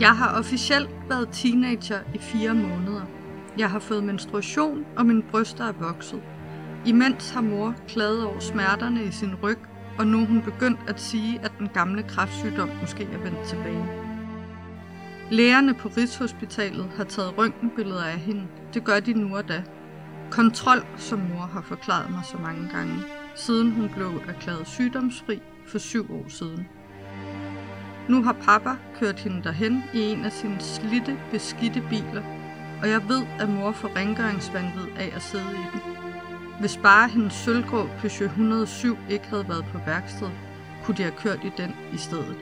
Jeg har officielt været teenager i fire måneder. Jeg har fået menstruation, og mine bryster er vokset. Imens har mor klaget over smerterne i sin ryg, og nu er hun begyndt at sige, at den gamle kræftsygdom måske er vendt tilbage. Lægerne på Rigshospitalet har taget røntgenbilleder af hende. Det gør de nu og da. Kontrol, som mor har forklaret mig så mange gange, siden hun blev erklæret sygdomsfri for syv år siden. Nu har pappa kørt hende derhen i en af sine slitte, beskidte biler, og jeg ved, at mor får rengøringsvandvid af at sidde i den. Hvis bare hendes sølvgrå Peugeot 107 ikke havde været på værksted, kunne de have kørt i den i stedet.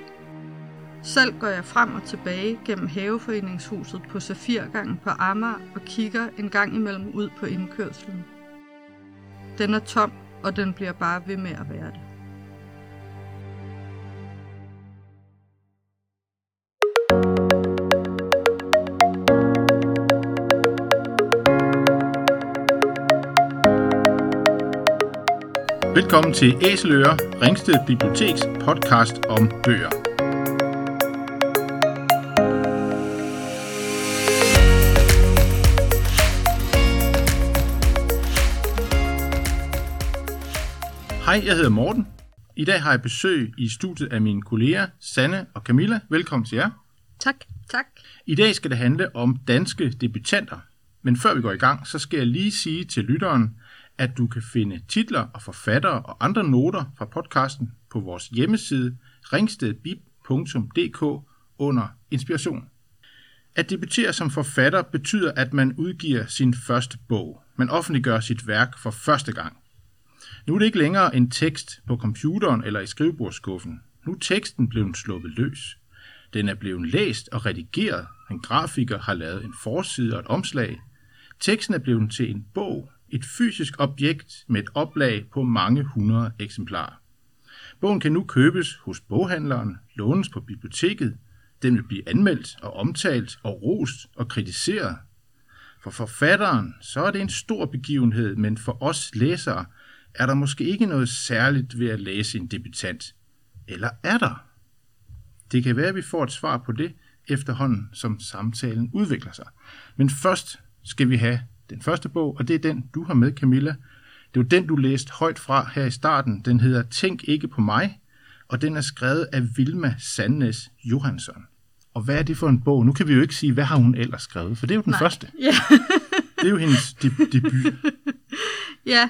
Selv går jeg frem og tilbage gennem haveforeningshuset på Safirgangen på Amager og kigger en gang imellem ud på indkørslen. Den er tom, og den bliver bare ved med at være det. Velkommen til Æseløer, Ringsted Biblioteks podcast om bøger. Hej, jeg hedder Morten. I dag har jeg besøg i studiet af mine kolleger Sanne og Camilla. Velkommen til jer. Tak. Tak. I dag skal det handle om danske debutanter. Men før vi går i gang, så skal jeg lige sige til lytteren, at du kan finde titler og forfattere og andre noter fra podcasten på vores hjemmeside ringstedbib.dk under inspiration. At debutere som forfatter betyder, at man udgiver sin første bog. Man offentliggør sit værk for første gang. Nu er det ikke længere en tekst på computeren eller i skrivebordsskuffen. Nu er teksten blevet sluppet løs. Den er blevet læst og redigeret. En grafiker har lavet en forside og et omslag. Teksten er blevet til en bog, et fysisk objekt med et oplag på mange hundrede eksemplarer. Bogen kan nu købes hos boghandleren, lånes på biblioteket, den vil blive anmeldt og omtalt og rost og kritiseret. For forfatteren så er det en stor begivenhed, men for os læsere er der måske ikke noget særligt ved at læse en debutant. Eller er der? Det kan være, at vi får et svar på det efterhånden, som samtalen udvikler sig. Men først skal vi have den første bog, og det er den, du har med, Camilla. Det er jo den, du læste højt fra her i starten. Den hedder Tænk ikke på mig, og den er skrevet af Vilma Sandnes Johansson. Og hvad er det for en bog? Nu kan vi jo ikke sige, hvad har hun ellers skrevet, for det er jo den Nej. første. Ja. Det er jo hendes de- debut. Ja,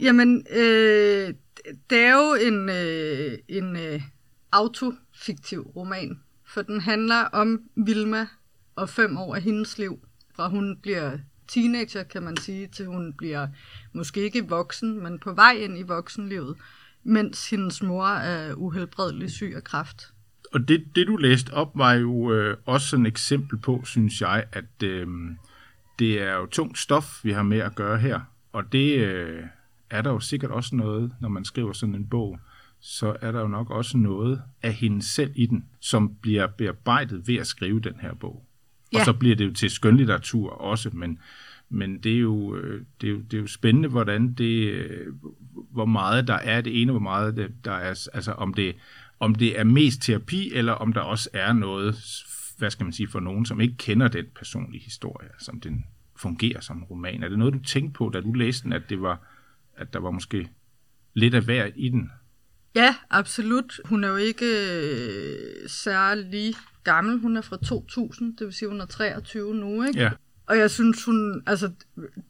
jamen, øh, det er jo en, øh, en øh, autofiktiv roman, for den handler om Vilma og fem år af hendes liv, fra hun bliver teenager, kan man sige, til hun bliver måske ikke voksen, men på vej ind i voksenlivet, mens hendes mor er uhelbredelig syg af kræft. Og det, det du læste op, var jo øh, også et eksempel på, synes jeg, at øh, det er jo tungt stof, vi har med at gøre her. Og det øh, er der jo sikkert også noget, når man skriver sådan en bog, så er der jo nok også noget af hende selv i den, som bliver bearbejdet ved at skrive den her bog. Ja. Og så bliver det jo til skønlitteratur også, men, men det, er jo, øh, det, er jo, det er jo spændende, hvordan det, øh, hvor meget der er det ene, hvor meget det, der er, altså om det, om det er mest terapi, eller om der også er noget, hvad skal man sige, for nogen, som ikke kender den personlige historie, som den fungerer som roman. Er det noget, du tænkte på, da du læste den, at, det var, at der var måske lidt af hver i den? Ja, absolut. Hun er jo ikke øh, særlig gammel. Hun er fra 2000, det vil sige, hun er 23 nu, ikke? Ja, Og jeg synes, hun, altså,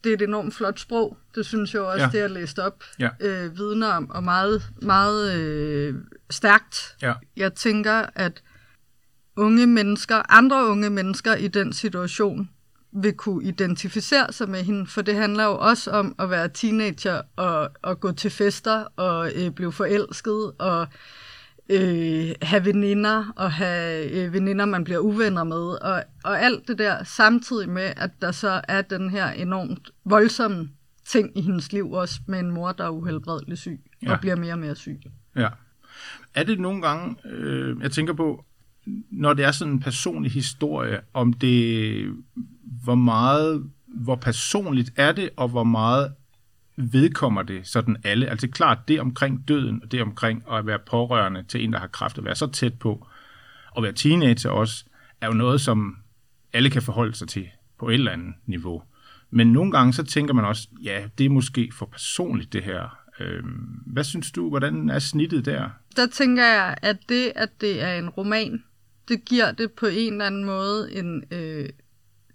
det er et enormt flot sprog. Det synes jeg også, Ja. det jeg læste op, Ja. øh, vidner om, og meget, meget øh, stærkt. ja, Jeg tænker, at unge mennesker, andre unge mennesker i den situation, vil kunne identificere sig med hende, for det handler jo også om at være teenager og, og gå til fester og øh, blive forelsket og øh, have veninder og have øh, veninder, man bliver uvenner med, og, og alt det der, samtidig med, at der så er den her enormt voldsomme ting i hendes liv også, med en mor, der er uhelbredelig syg, Ja. og bliver mere og mere syg. ja. Er det nogle gange, øh, jeg tænker på, når det er sådan en personlig historie, om det, hvor meget, hvor personligt er det, og hvor meget vedkommer det sådan alle? Altså klart, det omkring døden, og det omkring at være pårørende til en, der har kræft, at være så tæt på, og være teenager også, er jo noget, som alle kan forholde sig til på et eller andet niveau. Men nogle gange så tænker man også, ja, det er måske for personligt det her. Øhm, hvad synes du, hvordan er snittet der? Der tænker jeg, at det, at det er en roman, det giver det på en eller anden måde en øh,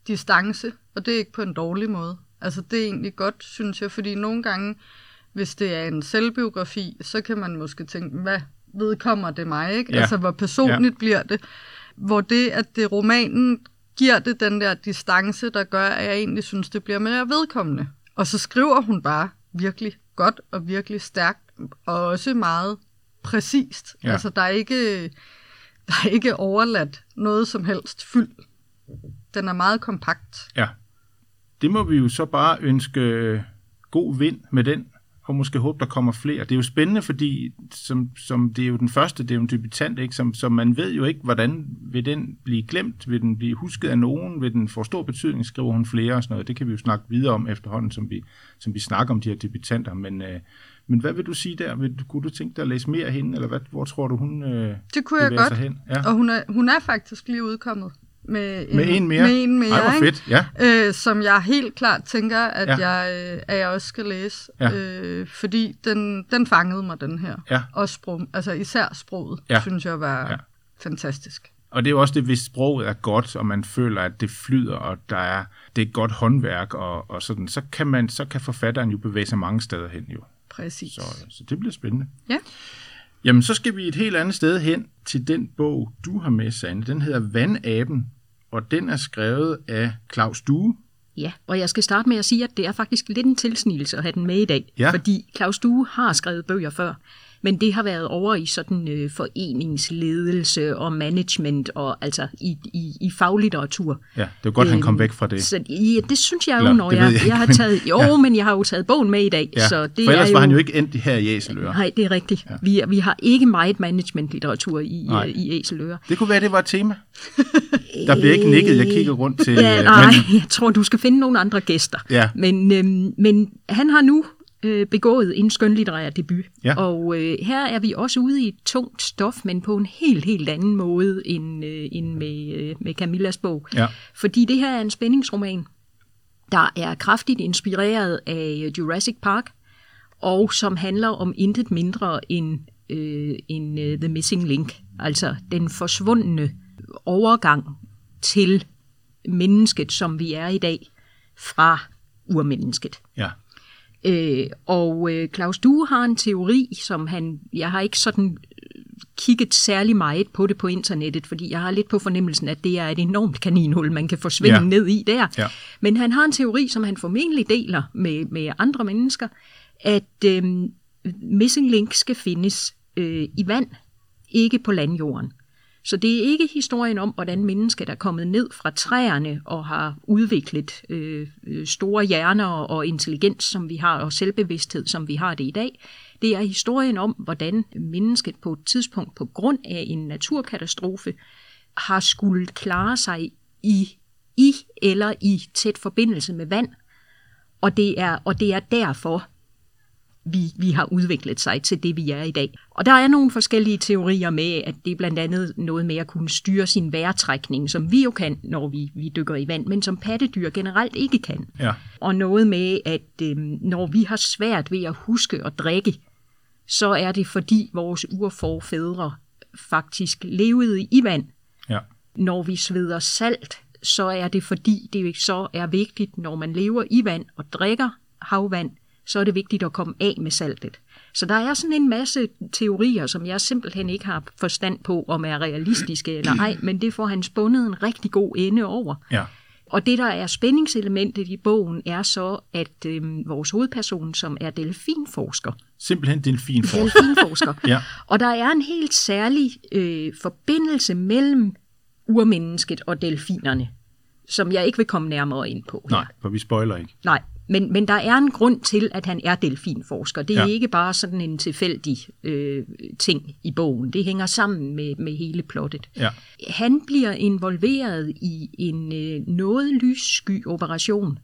distance, og det er ikke på en dårlig måde. Altså det er egentlig godt, synes jeg, fordi nogle gange, hvis det er en selvbiografi, så kan man måske tænke, hvad vedkommer det mig, ikke? Ja. Altså hvor personligt Ja. bliver det. Hvor det, at det romanen giver det den der distance, der gør, at jeg egentlig synes, det bliver mere vedkommende. Og så skriver hun bare virkelig godt og virkelig stærkt, og også meget præcist. Ja. Altså der er ikke, der er ikke overladt noget som helst fyld. Den er meget kompakt. Ja. Det må vi jo så bare ønske øh, god vind med den, og måske håbe, der kommer flere. Det er jo spændende, fordi som, som det er jo den første, det er jo en debutant, ikke? Som, som man ved jo ikke, hvordan vil den blive glemt, vil den blive husket af nogen, vil den få stor betydning, skriver hun flere og sådan noget. Det kan vi jo snakke videre om efterhånden, som vi, som vi snakker om de her debutanter. Men, øh, men hvad vil du sige der? Vil, du- kunne du tænke dig at læse mere af hende, eller hvad, hvor tror du, hun øh, Det kunne jeg godt. hen? Ja. Og hun er, hun er faktisk lige udkommet med en, Med en mere? Med en mere, Ej, hvor fedt. Ja. Øh, som jeg helt klart tænker, at, Ja. jeg, øh, at jeg også skal læse. Ja. Øh, fordi den, den fangede mig, den her. Ja. Og sprog, altså især sproget, Ja. synes jeg var ja. fantastisk. Og det er jo også det, hvis sproget er godt, og man føler, at det flyder, og der er, det er et godt håndværk, og, og sådan, så kan, man, så kan forfatteren jo bevæge sig mange steder hen jo. Præcis. Så, så det bliver spændende. Ja. Jamen, så skal vi et helt andet sted hen til den bog, du har med, Sande. Den hedder Vandaben, og den er skrevet af Claus Due. Ja, og jeg skal starte med at sige, at det er faktisk lidt en tilsnigelse at have den med i dag. Ja. Fordi Claus Due har skrevet bøger før, men det har været over i sådan øh, foreningsledelse og management, og altså i, i, i faglitteratur. Ja, det er godt, han kom Øhm, væk fra det. Så ja, det synes jeg jo, Eller, når jeg, jeg, jeg har taget... Jo, Ja. men jeg har jo taget bogen med i dag, Ja, så det for ellers er jo... var han jo ikke endt her i Æseløre. Nej, det er rigtigt. Ja. Vi, vi har ikke meget management-litteratur i, Nej. øh, i Æseløre. Det kunne være, det var et tema. Der bliver ikke nikket, jeg kigger rundt til... Ja, øh, nej, men- jeg tror, du skal finde nogle andre gæster. Ja. Men, øhm, men han har nu øh, begået en skønlitterær debut. Ja. Og øh, her er vi også ude i et tungt stof, men på en helt, helt anden måde end, øh, end med, øh, med Camillas bog. Ja. Fordi det her er en spændingsroman, der er kraftigt inspireret af Jurassic Park, og som handler om intet mindre end, øh, end uh, The Missing Link, altså den forsvundne overgang til mennesket, som vi er i dag, fra urmennesket. Ja. Øh, og øh, Claus Due har en teori, som han, jeg har ikke sådan øh, kigget særlig meget på det på internettet, fordi jeg har lidt på fornemmelsen, at det er et enormt kaninhul, man kan forsvinde Ja. ja. ned i der. Ja. Men han har en teori, som han formentlig deler med, med andre mennesker, at øh, Missing Link skal findes øh, i vand, ikke på landjorden. Så det er ikke historien om, hvordan mennesket er kommet ned fra træerne og har udviklet øh, øh store hjerner og intelligens, som vi har, og selvbevidsthed, som vi har det i dag. Det er historien om, hvordan mennesket på et tidspunkt på grund af en naturkatastrofe har skulle klare sig i, i eller i tæt forbindelse med vand. Og det er, og det er derfor, vi, vi har udviklet sig til det, vi er i dag. Og der er nogle forskellige teorier med, at det er blandt andet noget med at kunne styre sin vejrtrækning, som vi jo kan, når vi, vi dykker i vand, men som pattedyr generelt ikke kan. Ja. Og noget med, at øh, når vi har svært ved at huske og drikke, så er det fordi vores urforfædre faktisk levede i vand. Ja. Når vi sveder salt, så er det fordi, det så er vigtigt, når man lever i vand og drikker havvand, så er det vigtigt at komme af med saltet. Så der er sådan en masse teorier, som jeg simpelthen ikke har forstand på, om er realistiske eller ej, men det får han spundet en rigtig god ende over. Ja. Og det, der er spændingselementet i bogen, er så, at øh, vores hovedperson, som er delfinforsker, Simpelthen delfin for. delfinforsker, Ja. og der er en helt særlig øh, forbindelse mellem urmennesket og delfinerne, som jeg ikke vil komme nærmere ind på. her. Nej, for vi spoiler ikke. Nej, men, men der er en grund til, at han er delfinforsker. Det er Ja. ikke bare sådan en tilfældig øh, ting i bogen. Det hænger sammen med, med hele plottet. Ja. Han bliver involveret i en øh, noget lyssky operation,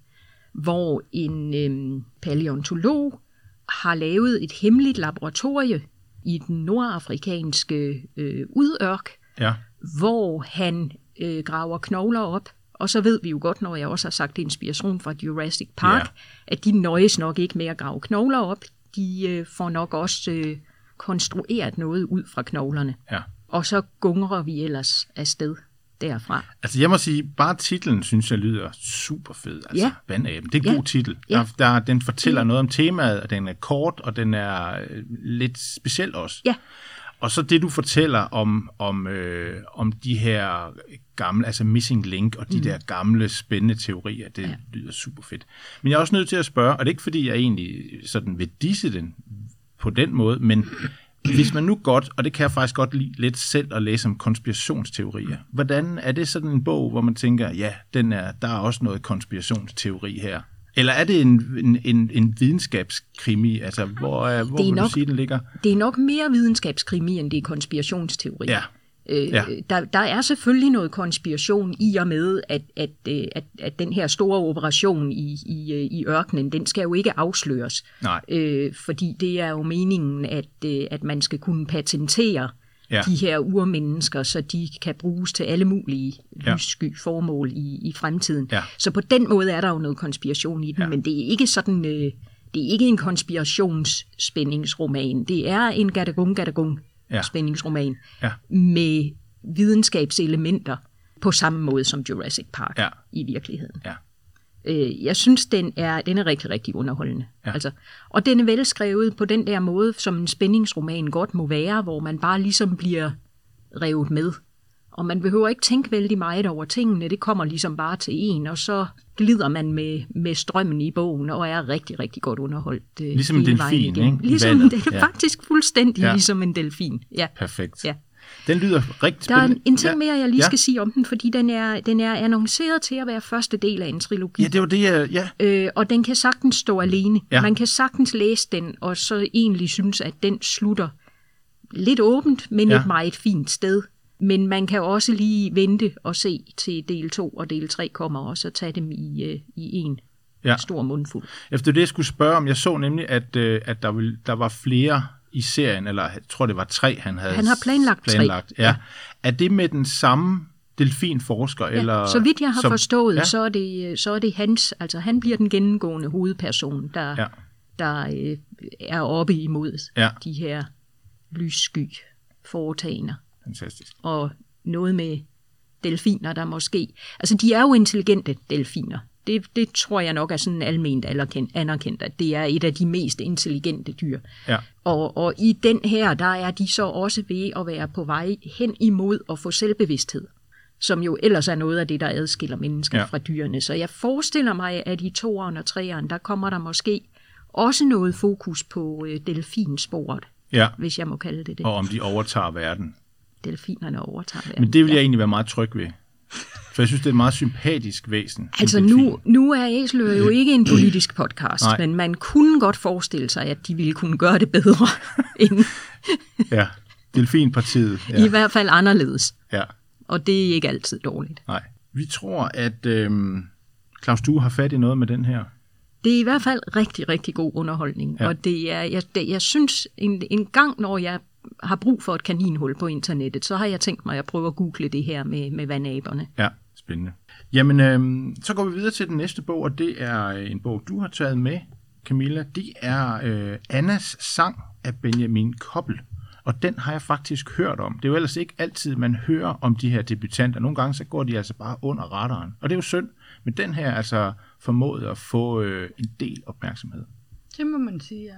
hvor en øh, paleontolog har lavet et hemmeligt laboratorie i den nordafrikanske øh, udørk, Ja. hvor han øh, graver knogler op. Og så ved vi jo godt, når jeg også har sagt inspiration fra Jurassic Park, Ja. at de nøjes nok ikke med at grave knogler op. De øh, får nok også øh, konstrueret noget ud fra knoglerne. Ja. Og så gungrer vi ellers afsted derfra. Altså jeg må sige, bare titlen synes jeg lyder super fed. Altså, Ja. Vandaben. Det er en Ja. god titel. Ja. Der, der, den fortæller noget om temaet, og den er kort, og den er øh, lidt speciel også. Ja, Og så det, du fortæller om, om, øh, om de her gamle, altså missing link, og de mm. der gamle spændende teorier, det ja. lyder super fedt. Men jeg er også nødt til at spørge, og det er ikke fordi, jeg egentlig sådan vil disse den på den måde, men hvis man nu godt, og det kan jeg faktisk godt lide lidt selv at læse om konspirationsteorier, hvordan er det sådan en bog, hvor man tænker, ja, den er, der er også noget konspirationsteori her? Eller er det en, en, en, en videnskabskrimi? Altså, hvor, er, hvor Det er vil du nok- sige, den ligger? det er nok mere videnskabskrimi, end det er konspirationsteori. Ja, Øh, Ja. der, der er selvfølgelig noget konspiration i og med, at, at, øh, at, at den her store operation i, i, øh, i ørkenen, den skal jo ikke afsløres. Nej. Øh, fordi det er jo meningen, at, at man skal kunne patentere Ja. de her urmennesker, så de kan bruges til alle mulige lyssky formål i, i fremtiden. Ja. Så på den måde er der jo noget konspiration i den, ja. men det er ikke sådan... Øh, det er ikke en konspirationsspændingsroman. Det er en gadagung gadagung Ja. spændingsroman Ja. med videnskabselementer på samme måde som Jurassic Park Ja. i virkeligheden. Ja. Øh, jeg synes, den er, den er rigtig, rigtig underholdende. Ja. Altså, og den er velskrevet på den der måde, som en spændingsroman godt må være, hvor man bare ligesom bliver revet med. Og man behøver ikke tænke vældig meget over tingene, det kommer ligesom bare til en, og så glider man med, med strømmen i bogen, og er rigtig, rigtig godt underholdt. øh, Ligesom en delfin, ikke? Ligesom det er Ja. faktisk fuldstændig ja. ligesom en delfin. Ja. Perfekt. Ja. Den lyder rigtig Der er spændende. en, en ting mere, jeg lige ja. skal sige om den, fordi den er, den er annonceret til at være første del af en trilogi. Ja, det var det, jeg... Ja, Øh, og den kan sagtens stå alene. Ja. Man kan sagtens læse den, og så egentlig synes, at den slutter lidt åbent, men Ja. et meget fint sted. Men man kan også lige vente og se til del 2 og del 3 kommer, og så tage dem i, øh, i en Ja. stor mundfuld. efter det, jeg skulle spørge om, jeg så nemlig, at, øh, at der, vil, der var flere i serien, eller jeg tror, det var tre, han havde Han har planlagt tre. planlagt. Ja. Er det med den samme delfinforsker? Ja, eller, så vidt jeg har som, forstået, ja, så, er det, så er det hans, altså han bliver den gennemgående hovedperson, der, ja. der øh, er oppe imod Ja. de her lyssky foretagender. Fantastisk. og noget med delfiner, der måske... Altså, de er jo intelligente delfiner. Det, det tror jeg nok er sådan alment anerkendt, anerkendt, at det er et af de mest intelligente dyr. Ja. Og, og i den her, der er de så også ved at være på vej hen imod at få selvbevidsthed, som jo ellers er noget af det, der adskiller mennesker Ja. ja. fra dyrene. Så jeg forestiller mig, at i toeren og treeren, der kommer der måske også noget fokus på øh, delfinsporet, ja, hvis jeg må kalde det det. og om de overtager verden. Delfinerne overtager verden. Men det vil jeg egentlig være meget tryg ved. For jeg synes, det er et meget sympatisk væsen. en Altså nu, nu er Æsler jo ikke en politisk podcast, Nej. men man kunne godt forestille sig, at de ville kunne gøre det bedre, end, Ja, delfinpartiet. ja. i hvert fald anderledes. ja. Og det er ikke altid dårligt. Nej. Vi tror, at øhm, Claus Due har fat i noget med den her. Det er i hvert fald rigtig, rigtig god underholdning. Ja. Og det er, jeg, det, jeg synes, en, en gang, når jeg har brug for et kaninhul på internettet, så har jeg tænkt mig at prøve at google det her med, med vandaberne. Ja, spændende. Jamen, øhm, så går vi videre til den næste bog, og det er øh, en bog, du har taget med, Camilla. Det er øh, Annas sang af Benjamin Koppel. Og den har jeg faktisk hørt om. Det er jo ellers ikke altid, man hører om de her debutanter. Nogle gange så går de altså bare under radaren. Og det er jo synd. Men den her er altså formået at få øh, en del opmærksomhed. Det må man sige, ja.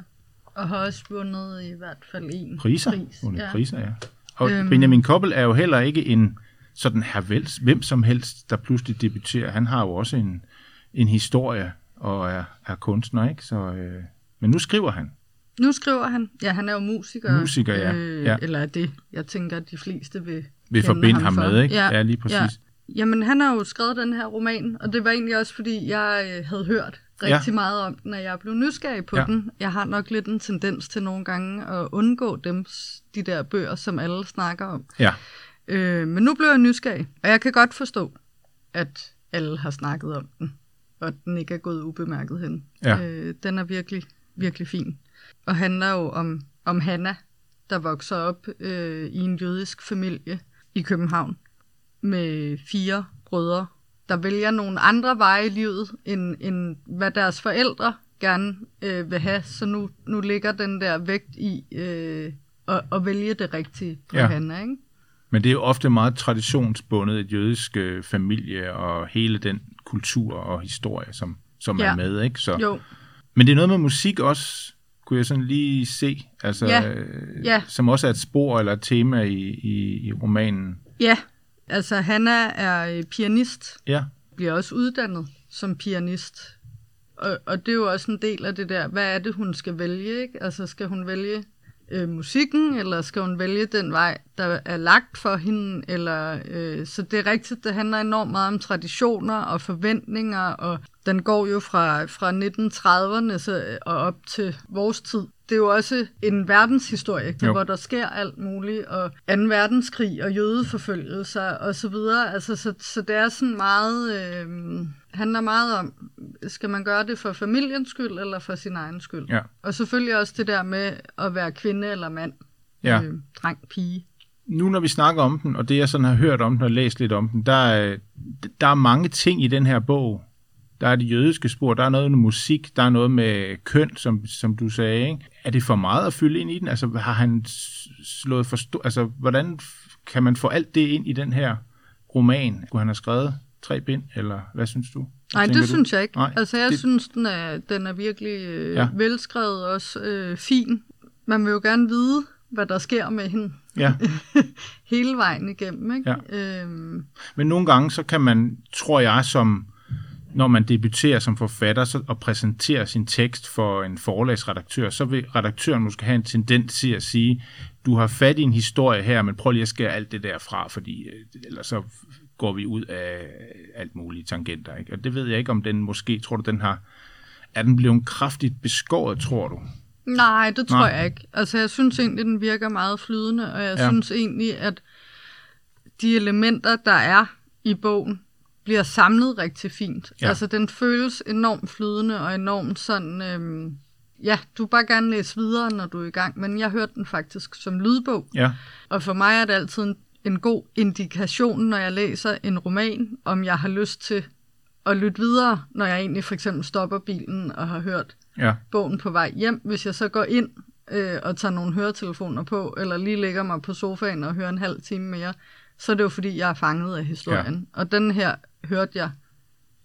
Og har også vundet i hvert fald en Priser? pris. Under ja. priser, ja. Og øhm. Benjamin Koppel er jo heller ikke en sådan her vels, hvem som helst, der pludselig debuterer. Han har jo også en, en historie og er, er kunstner, ikke? Så, øh, men nu skriver han. Nu skriver han, ja, han er jo musiker. Musiker, ja. Øh, Ja. Eller er det, jeg tænker, at de fleste vil Vil forbinde ham for. med, ikke? Ja, lige præcis. Ja. Jamen, han har jo skrevet den her roman, og det var egentlig også, fordi jeg øh, havde hørt rigtig Ja. meget om den, og jeg blev nysgerrig på Ja. den. Jeg har nok lidt en tendens til nogle gange at undgå dem, de der bøger, som alle snakker om. Ja, Øh, men nu blev jeg nysgerrig, og jeg kan godt forstå, at alle har snakket om den, og den ikke er gået ubemærket hen. Ja. Øh, den er virkelig, virkelig fin. Og handler jo om, om Hanna, der vokser op øh, i en jødisk familie i København. med fire brødre, der vælger nogle andre veje i livet, end, end hvad deres forældre gerne øh, vil have. Så nu, nu ligger den der vægt i øh, at, at vælge det rigtige på Ja. Hanna, ikke? Men det er jo ofte meget traditionsbundet, et jødisk øh, familie og hele den kultur og historie, som, som ja. er med. Ikke? Så, Jo, Men det er noget med musik også, kunne jeg sådan lige se, altså, Ja. øh, Ja. som også er et spor eller et tema i, i, i romanen. ja. Altså, Hanna er øh, pianist, Ja, bliver også uddannet som pianist. Og, og det er jo også en del af det der, hvad er det, hun skal vælge, ikke? Altså, skal hun vælge øh, musikken, eller skal hun vælge den vej, der er lagt for hende? Eller, øh, så det er rigtigt, det handler enormt meget om traditioner og forventninger, og den går jo fra, fra 1930'erne så, og op til vores tid. Det er jo også en verdenshistorie? Jo. hvor der sker alt muligt, og 2. verdenskrig og jødeforfølgelser og så videre. Altså, så, så det er sådan meget, øh, handler meget om, skal man gøre det for familiens skyld eller for sin egen skyld? ja, Og selvfølgelig også det der med at være kvinde eller mand, ja. øh, dreng, pige. nu når vi snakker om den, og det jeg sådan har hørt om den og læst lidt om den, der er, der er mange ting i den her bog. Der er det jødiske spor, der er noget med musik, der er noget med køn, som, som du sagde. Ikke? Er det for meget at fylde ind i den? Altså har han slået forstå... Altså hvordan kan man få alt det ind i den her roman? Kunne han have skrevet tre bind, eller hvad synes du? Nej, det du? synes jeg ikke. Nej, altså, jeg det- synes, den er, den er virkelig øh, Ja. ja. velskrevet og også øh, fin. Man vil jo gerne vide, hvad der sker med hende Ja. hele vejen igennem. Ikke? Ja. Øhm, Men nogle gange, så kan man, tror jeg, som når man debuterer som forfatter så, og præsenterer sin tekst for en forlagsredaktør, så vil redaktøren måske have en tendens til at sige, du har fat i en historie her, men prøv lige at skære alt det der fra, fordi øh, ellers så går vi ud af alt mulige tangenter. Ikke? Og det ved jeg ikke, om den måske, tror du, den har, er den blevet kraftigt beskåret, tror du? nej, det tror Nej. jeg ikke. Altså, jeg synes egentlig, den virker meget flydende, og jeg ja. synes egentlig, at de elementer, der er i bogen, bliver samlet rigtig fint. Ja. Altså, den føles enormt flydende og enormt sådan... Øhm, ja, du bare gerne læse videre, når du er i gang, men jeg hørte den faktisk som lydbog. Ja, Og for mig er det altid en, en god indikation, når jeg læser en roman, om jeg har lyst til at lytte videre, når jeg egentlig for eksempel stopper bilen og har hørt ja, bogen på vej hjem. Hvis jeg så går ind øh, og tager nogle høretelefoner på, eller lige lægger mig på sofaen og hører en halv time mere, så er det jo fordi, jeg er fanget af historien. Ja. Og den her hørte jeg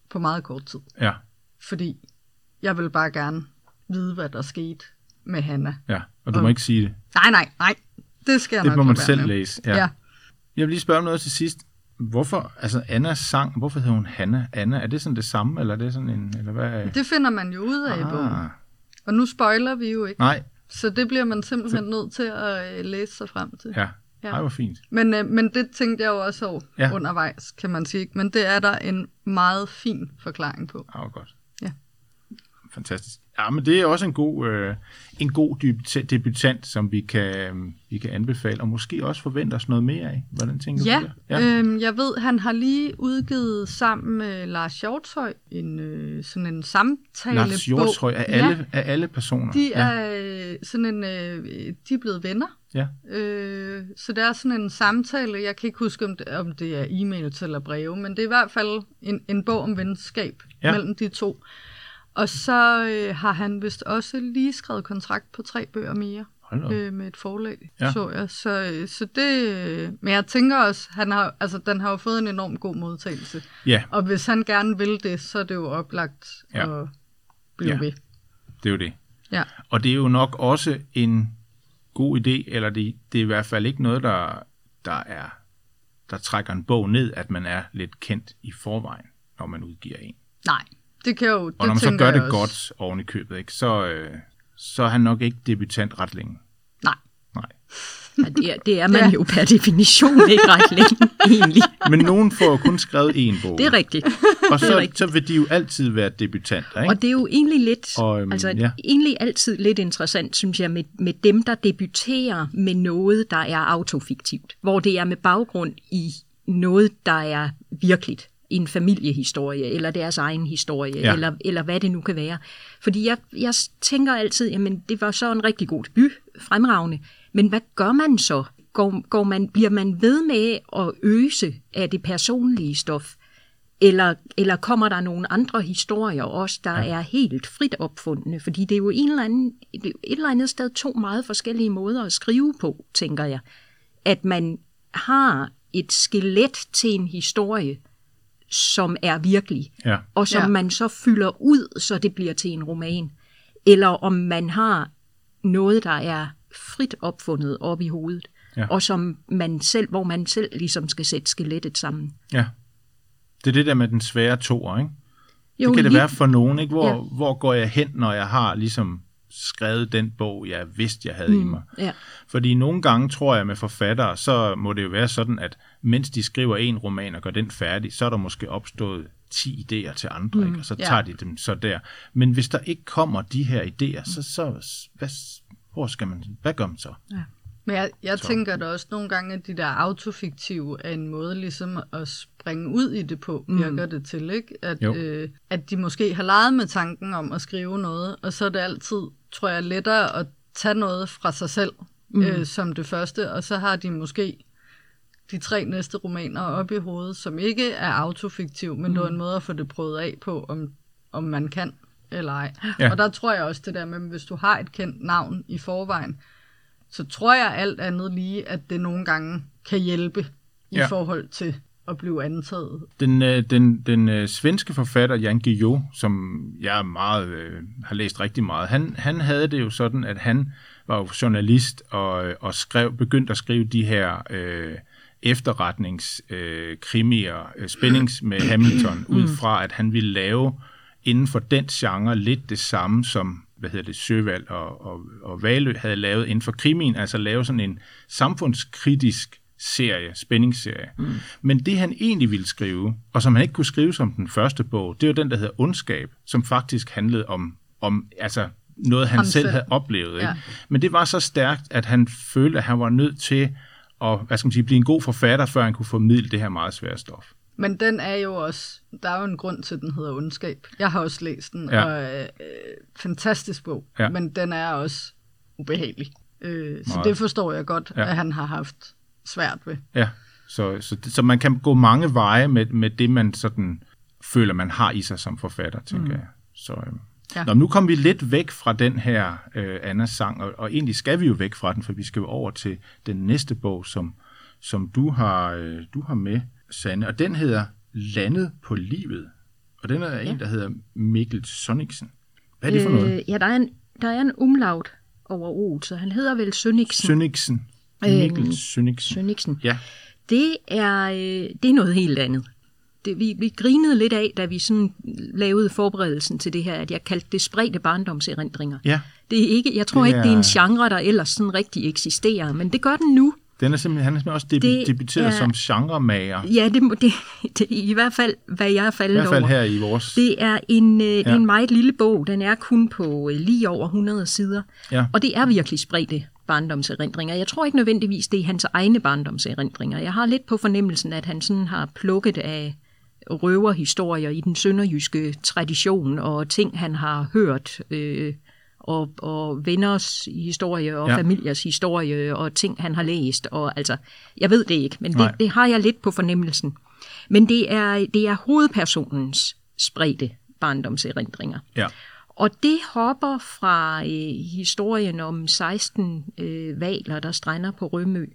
på meget kort tid, ja, fordi jeg vil bare gerne vide, hvad der skete med Hanna. ja. Og du må Og- ikke sige det. Nej, nej, nej. Det skal jeg Det nok må man selv med. læse. Ja. ja. Jeg vil lige spørge om noget til sidst. Hvorfor, altså Annas sang, hvorfor hedder hun Hanna? Anna, er det sådan det samme, eller er det sådan en, eller hvad? Det finder man jo ud af i bogen. ah, Og nu spoiler vi jo ikke. nej, Så det bliver man simpelthen nødt til at øh, læse sig frem til. ja. Ja. Ej, hvor fint. Men, øh, men det tænkte jeg jo også over Ja. ja. undervejs, kan man sige. Men det er der en meget fin forklaring på. Hvor godt. Ja. Fantastisk. Ja, men det er også en god, øh, en god debut- debutant, som vi kan, vi kan anbefale, og måske også forvente os noget mere af. Hvordan tænker Ja, du det? Ja. Øhm, jeg ved, han har lige udgivet sammen med Lars Hjortøj en, øh, sådan en samtalebog. Lars Hjortshøj af alle, af alle personer. De ja. er, øh, sådan en, øh, de er blevet venner. Ja. Øh, så det er sådan en samtale, jeg kan ikke huske, om det, om det er e-mails eller breve, men det er i hvert fald en, en bog om venskab Ja. ja. mellem de to. Og så øh, har han vist også lige skrevet kontrakt på tre bøger mere øh, med et forlag, Ja. ja. så jeg. Så, øh, så det, øh, men jeg tænker også, han har, altså, den har jo fået en enorm god modtagelse. Ja, Og hvis han gerne vil det, så er det jo oplagt Ja. at blive Ja. ved. det er jo det. Ja. Og det er jo nok også en god idé, eller det, det er i hvert fald ikke noget, der, der er der trækker en bog ned, at man er lidt kendt i forvejen, når man udgiver en. Nej, det kan jo... Det Og når man så gør det også. godt oven i købet, ikke, så, øh, så er han nok ikke debutant ret længe. Nej. Nej. Ja, det, er, det er man Ja. jo per definition ikke ret længe, egentlig. Men nogen får jo kun skrevet én bog. Det er rigtigt. og det er så, rigtigt. så vil de jo altid være debutanter, ikke? Og det er jo egentlig lidt, Og, øhm, altså, ja. egentlig altid lidt interessant, synes jeg, med, med dem, der debuterer med noget, der er autofiktivt. Hvor det er med baggrund i noget, der er virkeligt en familiehistorie, eller deres egen historie, Ja. eller, eller hvad det nu kan være. Fordi jeg, jeg tænker altid, jamen det var så en rigtig god debut, fremragende, men hvad gør man så? går, går man, bliver man ved med at øse af det personlige stof, eller, eller kommer der nogle andre historier også, der ja. er helt frit opfundne? Fordi det er jo en eller anden, et eller andet sted to meget forskellige måder at skrive på, tænker jeg. At man har et skelet til en historie, som er virkelig, Ja. og som Ja. man så fylder ud, så det bliver til en roman. Eller om man har noget, der er frit opfundet op i hovedet, Ja. og som man selv, hvor man selv ligesom skal sætte skelettet sammen. Ja. Det er det der med den svære toer, ikke? Jo, det kan det lige- være for nogen, ikke? Hvor, Ja. hvor går jeg hen, når jeg har ligesom skrevet den bog, jeg vidste, jeg havde mm. i mig. Ja. Fordi nogle gange tror jeg med forfattere, så må det jo være sådan, at mens de skriver en roman og gør den færdig, så er der måske opstået 10 idéer til andre, mm. ikke? og så Ja. tager de dem så der. Men hvis der ikke kommer de her idéer, så, så hvad, hvor skal man, hvad gør man så? Men jeg, jeg Så. tænker da også nogle gange, at de der autofiktive er en måde ligesom at springe ud i det på, virker mm. det til, ikke? At, Jo. øh, at de måske har leget med tanken om at skrive noget, og så er det altid, tror jeg, lettere at tage noget fra sig selv mm. øh, som det første, og så har de måske de tre næste romaner op i hovedet, som ikke er autofiktiv, men mm. det var en måde at få det prøvet af på, om, om man kan eller ej. Ja. Og der tror jeg også det der med, hvis du har et kendt navn i forvejen, så tror jeg alt andet lige, at det nogle gange kan hjælpe i Ja. forhold til at blive antaget. Den, øh, den, den øh, svenske forfatter Jan Guillou, som jeg meget, øh, har læst rigtig meget, han, han havde det jo sådan, at han var jo journalist og, og skrev, begyndte at skrive de her øh, efterretningskrimier, øh, øh, spændings med Hamilton, ud fra at han ville lave inden for den genre lidt det samme som hvad hedder det, Søvald og, og, og Valø havde lavet inden for krimien, altså lave sådan en samfundskritisk serie, spændingsserie. Mm. Men det han egentlig ville skrive, og som han ikke kunne skrive som den første bog, det var den, der hedder Ondskab, som faktisk handlede om, om altså noget, han selv selv. havde oplevet. Ikke? Ja. Men det var så stærkt, at han følte, at han var nødt til at hvad skal man sige, blive en god forfatter, før han kunne formidle det her meget svære stof. Men den er jo også, der er jo en grund til, at den hedder Ondskab. Jeg har også læst den, Ja. og øh, fantastisk bog, Ja. men den er også ubehagelig. Øh, så det forstår jeg godt, Ja. at han har haft svært ved. Ja, så, så, så man kan gå mange veje med, med det, man sådan føler, man har i sig som forfatter, tænker mm. jeg. Så, øh. Ja. Nå, nu kom vi lidt væk fra den her øh, Annas sang, og, og egentlig skal vi jo væk fra den, for vi skal jo over til den næste bog, som, som du, har, øh, du har med, Sanne, og den hedder Landet på livet. Og den er ja. en, der hedder Mikkel Sonniksen. Hvad er det for noget? Øh, ja, der er en, der er en umlaut over O, så han hedder vel Sønniksen. Sønniksen. Øhm, Mikkel Sønniksen. Sønniksen. Ja, Det er, øh, det er noget helt andet. Det, vi, vi grinede lidt af, da vi sådan lavede forberedelsen til det her, at jeg kaldte det spredte barndomserindringer. ja. Det er ikke, jeg tror Det ikke, det er en genre, der ellers sådan rigtig eksisterer, men det gør den nu. Den er simpelthen, han er simpelthen også debu- Det debuteret er- som genremager. Ja, det, det, det i hvert fald, hvad jeg er I faldet hvert fald over. her i vores... Det er en, øh. Ja. en meget lille bog. Den er kun på øh, lige over 100 sider. Ja. Og det er virkelig spredte barndomserindringer. Jeg tror ikke nødvendigvis, det er hans egne barndomserindringer. Jeg har lidt på fornemmelsen, at han sådan har plukket af røverhistorier i den sønderjyske tradition, og ting, han har hørt, øh, og, og venners historie, og Ja. familiers historie, og ting, han har læst. Og, altså, jeg ved det ikke, men det, det har jeg lidt på fornemmelsen. Men det er, det er hovedpersonens spredte barndomserindringer. Ja. Og det hopper fra øh, historien om 16 øh, valer, der strænder på Rømø,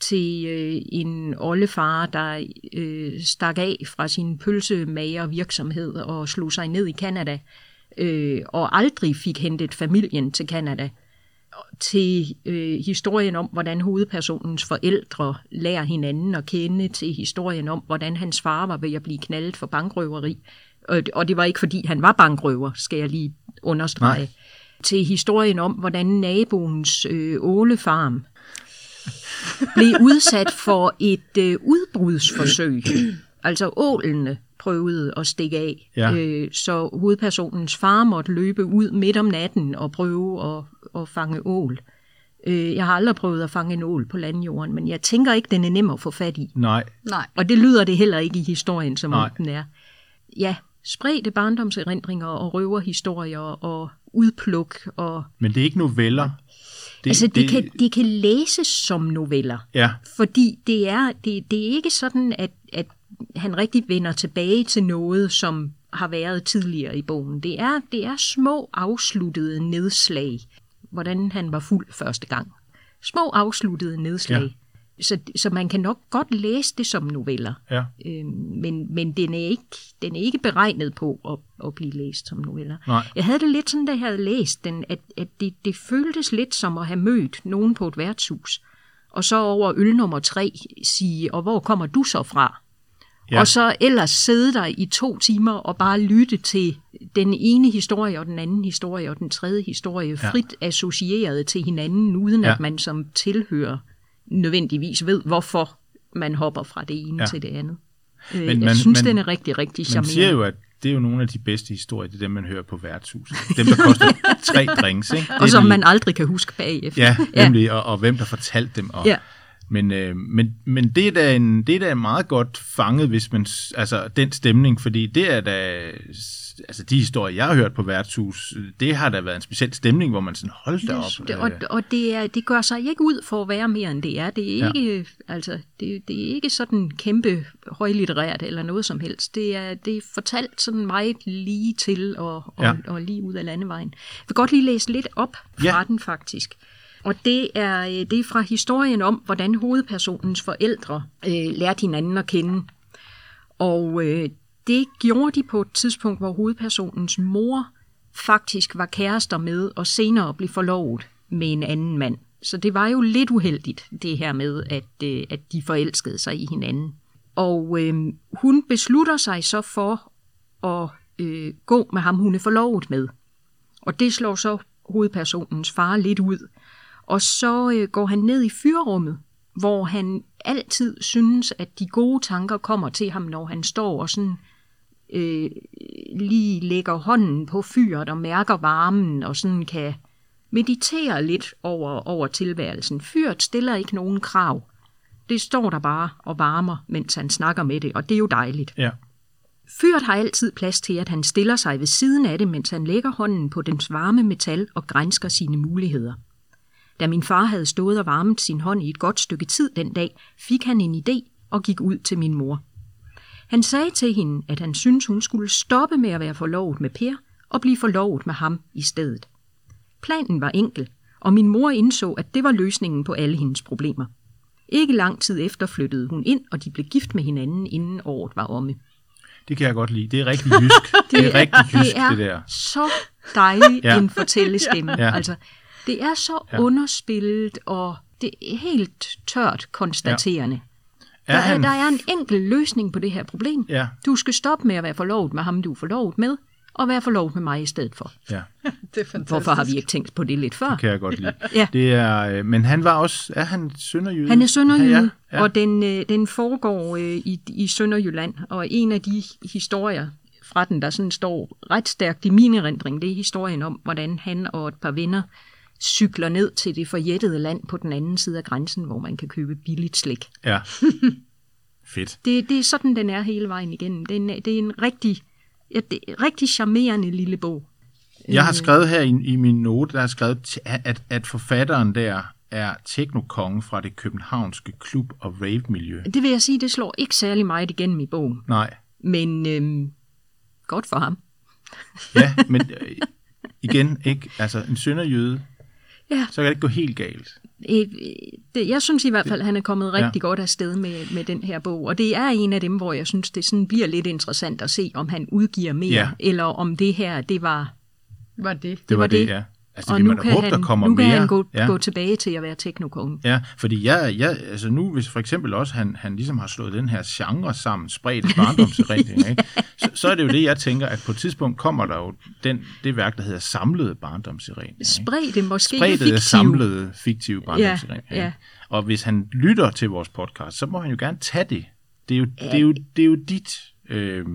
til øh, en oldefar, der øh, stak af fra sin pølsemager virksomhed og slog sig ned i Kanada, øh, og aldrig fik hentet familien til Kanada, til øh, historien om, hvordan hovedpersonens forældre lærer hinanden at kende, til historien om, hvordan hans far var ved at blive knaldet for bankrøveri. Og, og det var ikke, fordi han var bankrøver, skal jeg lige understrege. Nej. Til historien om, hvordan naboens øh, ålefarm blev udsat for et øh, udbrudsforsøg. altså ålene prøvede at stikke af, Ja. øh, så hovedpersonens far måtte løbe ud midt om natten og prøve at, at fange ål. Øh, jeg har aldrig prøvet at fange en ål på landjorden, men jeg tænker ikke, den er nem at få fat i. Nej, Nej. Og det lyder det heller ikke i historien, som Nej. om den er. Ja, spredte barndomserindringer og røverhistorier og udpluk og men det er ikke noveller. Det, altså, det, det, kan, det kan læses som noveller, Ja, fordi det er, det, det er ikke sådan, at, at han rigtig vender tilbage til noget, som har været tidligere i bogen. Det er, det er små afsluttede nedslag, hvordan han var fuld første gang. Små afsluttede nedslag. Ja. Så, så man kan nok godt læse det som noveller, ja, øh, men, men den, er ikke, den er ikke beregnet på at, at blive læst som noveller. nej, Jeg havde det lidt sådan, da jeg havde læst den, at, at det, det føltes lidt som at have mødt nogen på et værtshus, og så over øl nummer tre sige, og hvor kommer du så fra? Ja. Ja. Og så ellers sidde der i to timer og bare lytte til den ene historie og den anden historie og den tredje historie, Ja. ja. frit associeret til hinanden, uden Ja. ja. at man som tilhører nødvendigvis ved, hvorfor man hopper fra det ene Ja. ja. til det andet. Øh, Men jeg man- synes, man- den er rigtig, rigtig man charmerende. siger jo, at det er jo nogle af de bedste historier, det er dem, man hører på værtshuset. Dem, der koster tre drinks, ikke? Det og som de- man aldrig kan huske bagefter. Ja, nemlig, og, og hvem der fortalte dem. Og, Ja. Men, øh, men, men det, er da en, det er da meget godt fanget, hvis man, altså den stemning, fordi det er da, altså de historier, jeg har hørt på værtshus, det har da været en speciel stemning, hvor man sådan, hold da op. Det, og, øh, og det, er, det gør sig ikke ud for at være mere end det er. Det er Ja. ikke, altså, det, det er ikke sådan kæmpe højlitterært eller noget som helst. Det er, det er fortalt sådan meget lige til og, og, Ja. ja. og lige ud af landevejen. Jeg vil godt lige læse lidt op fra Ja. ja. den faktisk. Og det er, øh, det er fra historien om, hvordan hovedpersonens forældre øh, lærte hinanden at kende. Og øh, det gjorde de på et tidspunkt, hvor hovedpersonens mor faktisk var kærester med og senere blev forlovet med en anden mand. Så det var jo lidt uheldigt, det her med, at, øh, at de forelskede sig i hinanden. Og øh, hun beslutter sig så for at øh, gå med ham, hun er forlovet med. Og det slår så hovedpersonens far lidt ud. Og så øh, går han ned i fyrrummet, hvor han altid synes, at de gode tanker kommer til ham, når han står og sådan øh, lige lægger hånden på fyret og mærker varmen og sådan kan meditere lidt over, over tilværelsen. Fyret stiller ikke nogen krav. Det står der bare og varmer, mens han snakker med det, og det er jo dejligt. ja, Fyret har altid plads til, at han stiller sig ved siden af det, mens han lægger hånden på dens varme metal og grænsker sine muligheder. Da min far havde stået og varmet sin hånd i et godt stykke tid den dag, fik han en idé og gik ud til min mor. Han sagde til hende, at han syntes, hun skulle stoppe med at være forlovet med Per og blive forlovet med ham i stedet. Planen var enkel, og min mor indså, at det var løsningen på alle hendes problemer. Ikke lang tid efter flyttede hun ind, og de blev gift med hinanden, inden året var omme. det kan jeg godt lide. Det er rigtig jysk. det, er rigtig jysk, det, er det der. så dejligt Ja. en fortællestemme. Ja. Altså, det er så Ja. ja. underspillet, og det er helt tørt konstaterende. Er Der, er, han, der er en enkel løsning på det her problem. Ja, Du skal stoppe med at være forlovet med ham, du er forlovet med, og være forlovet med mig i stedet for. ja, Det er fantastisk. Hvorfor har vi ikke tænkt på det lidt før? kan jeg godt lide. Ja. Det er, øh, men han var også, er han sønderjyde? Han er sønderjyde, Ja, ja, ja, ja. og den, øh, den foregår øh, i, i Sønderjylland. Og en af de historier fra den, der sådan står ret stærkt i min erindring, det er historien om, hvordan han og et par venner cykler ned til det forjættede land på den anden side af grænsen, hvor man kan købe billigt slik. ja. Fedt. Det, det er sådan, den er hele vejen igennem. Det er en, det er en rigtig, ja, det er rigtig charmerende lille bog. Jeg har skrevet her i, i min note, der har skrevet, at, at forfatteren der er teknokongen fra det københavnske klub- og rave-miljø. Det vil jeg sige, det slår ikke særlig meget igennem i bogen, Nej, men øhm, godt for ham. ja, men øh, igen, ikke, altså en sønderjyde, Ja. så kan det ikke gå helt galt. Det, jeg synes i hvert fald, at han er kommet rigtig Ja. godt afsted med, med den her bog. Og det er en af dem, hvor jeg synes, det sådan bliver lidt interessant at se, om han udgiver mere, Ja. eller om det her, det var... Var det? Det, var var det, det. ja. Altså, det og vil nu kan, håbe, han, der kommer nu kan mere. han gå, ja. gå tilbage til at være teknokongen. Ja, fordi jeg, jeg, altså nu, hvis for eksempel også han, han ligesom har slået den her genre sammen, spredt barndomserindring, ikke? Så, så er det jo det, jeg tænker, at på et tidspunkt kommer der jo den, det værk, der hedder samlede barndomserindring. ikke? Spredte måske Spredte fiktiv. samlede fiktive barndomserindring. Ja, ja. Og hvis han lytter til vores podcast, så må han jo gerne tage det. Det er jo, det er jo, det er jo dit, øh,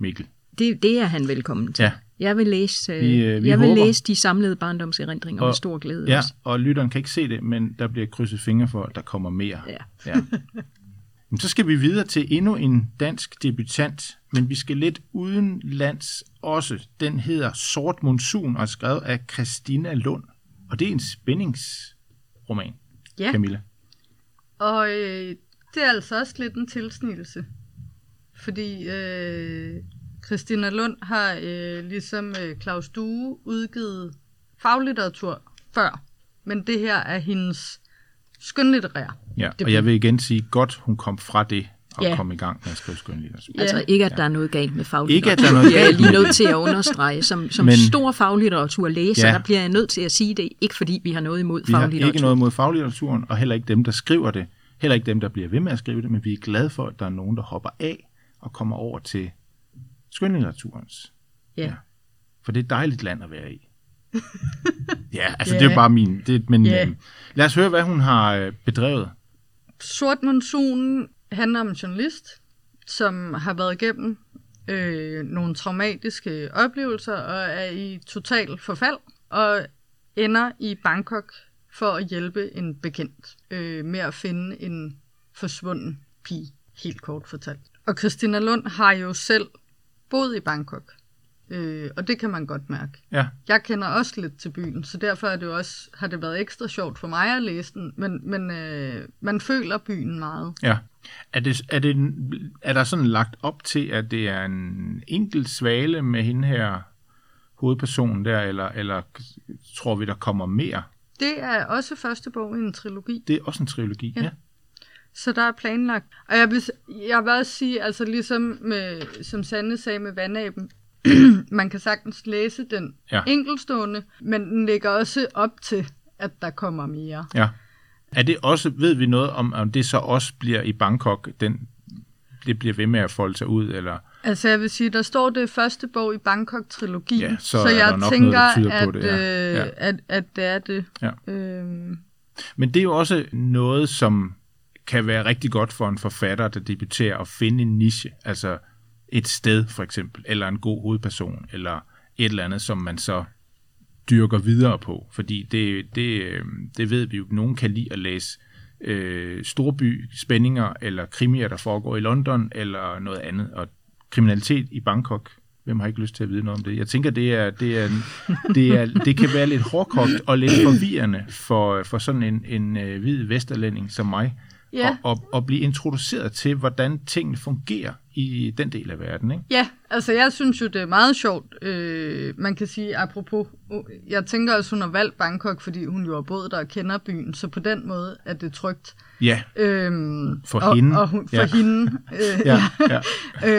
Mikkel. Det, det er han velkommen til. Ja. Jeg vil læse, øh, Vi, øh, vi jeg vil håber. læse de samlede barndomserindringer med stor glæde Ja, også. og lytteren kan ikke se det, men der bliver krydset fingre for, at der kommer mere. Ja. ja. Men så skal vi videre til endnu en dansk debutant, men vi skal lidt uden lands også. Den hedder Sort Monsun og er skrevet af Christina Lund. Og det er en spændingsroman, Ja. Camilla. Og øh, det er altså også lidt en tilsnigelse. Fordi øh, Christina Lund har øh, ligesom øh, Claus Due udgivet faglitteratur før. Men det her er hendes skønlitterære. Ja, Det og jeg vil igen sige, godt hun kom fra det og Ja. kom i gang med at skrive skønlitteratur. Ja. Altså ikke, at der er noget galt med faglitteratur. Ikke, at der er noget Det er jeg galt lige nødt til at understrege. Som, som Men- stor faglitteraturlæser, Ja. der bliver jeg nødt til at sige det. Ikke fordi vi har noget imod Vi har faglitteratur. ikke noget mod faglitteraturen, og heller ikke dem, der skriver det. Heller ikke dem, der bliver ved med at skrive det, men vi er glade for, at der er nogen, der hopper af og kommer over til skønlitteraturens. Ja. For det er et dejligt land at være i. ja, altså Ja. det er jo bare min... Det, men Ja. øh, lad os høre, hvad hun har øh, bedrevet. Sort Monsun handler om en journalist, som har været igennem øh, nogle traumatiske oplevelser og er i total forfald og ender i Bangkok for at hjælpe en bekendt øh, med at finde en forsvunden pige, helt kort fortalt. Og Christina Lund har jo selv boet i Bangkok, øh, og det kan man godt mærke. Ja, Jeg kender også lidt til byen, så derfor er det også, har det været ekstra sjovt for mig at læse den, men, men øh, man føler byen meget. ja. Er, det, er, det, er der sådan lagt op til, at det er en enkelt svale med hende her hovedpersonen der, eller, eller tror vi, der kommer mere? Det er også første bog i en trilogi, Det er også en trilogi, ja. Ja. Så der er planlagt. Og jeg vil, jeg vil også sige, altså ligesom med, som Sande sagde med vandaben, man kan sagtens læse den Ja. enkeltstående, men den ligger også op til, at der kommer mere. Ja. Er det også, ved vi noget om, om det så også bliver i Bangkok, den, det bliver ved med at folde sig ud, eller? Altså jeg vil sige, der står det første bog i Bangkok-trilogien, Ja, så så jeg tænker, noget, at, det, ja. øh, Ja. At, at det er det. Ja. Øhm, Men det er jo også noget, som kan være rigtig godt for en forfatter, der debuterer at finde en niche, altså et sted for eksempel, eller en god hovedperson, eller et eller andet, som man så dyrker videre på. Fordi det, det, øh, det ved vi jo, nogen kan lide at læse øh, storby spændinger, eller krimier, der foregår i London, eller noget andet. Og kriminalitet i Bangkok, hvem har ikke lyst til at vide noget om det? Jeg tænker, det, er, det, er, det, er, det kan være lidt hårdkogt og lidt forvirrende for, for sådan en, en øh, hvid vesterlænding som mig, Ja. og, og, og blive introduceret til, hvordan tingene fungerer i den del af verden. Ikke? Ja, altså jeg synes jo, det er meget sjovt. Øh, man kan sige, apropos, uh, jeg tænker også, hun har valgt Bangkok, fordi hun jo har boet der og kender byen, så på den måde er det trygt. Ja, Øhm, For og, hende. Og hun, for Ja. hende. Øh, ja, ja.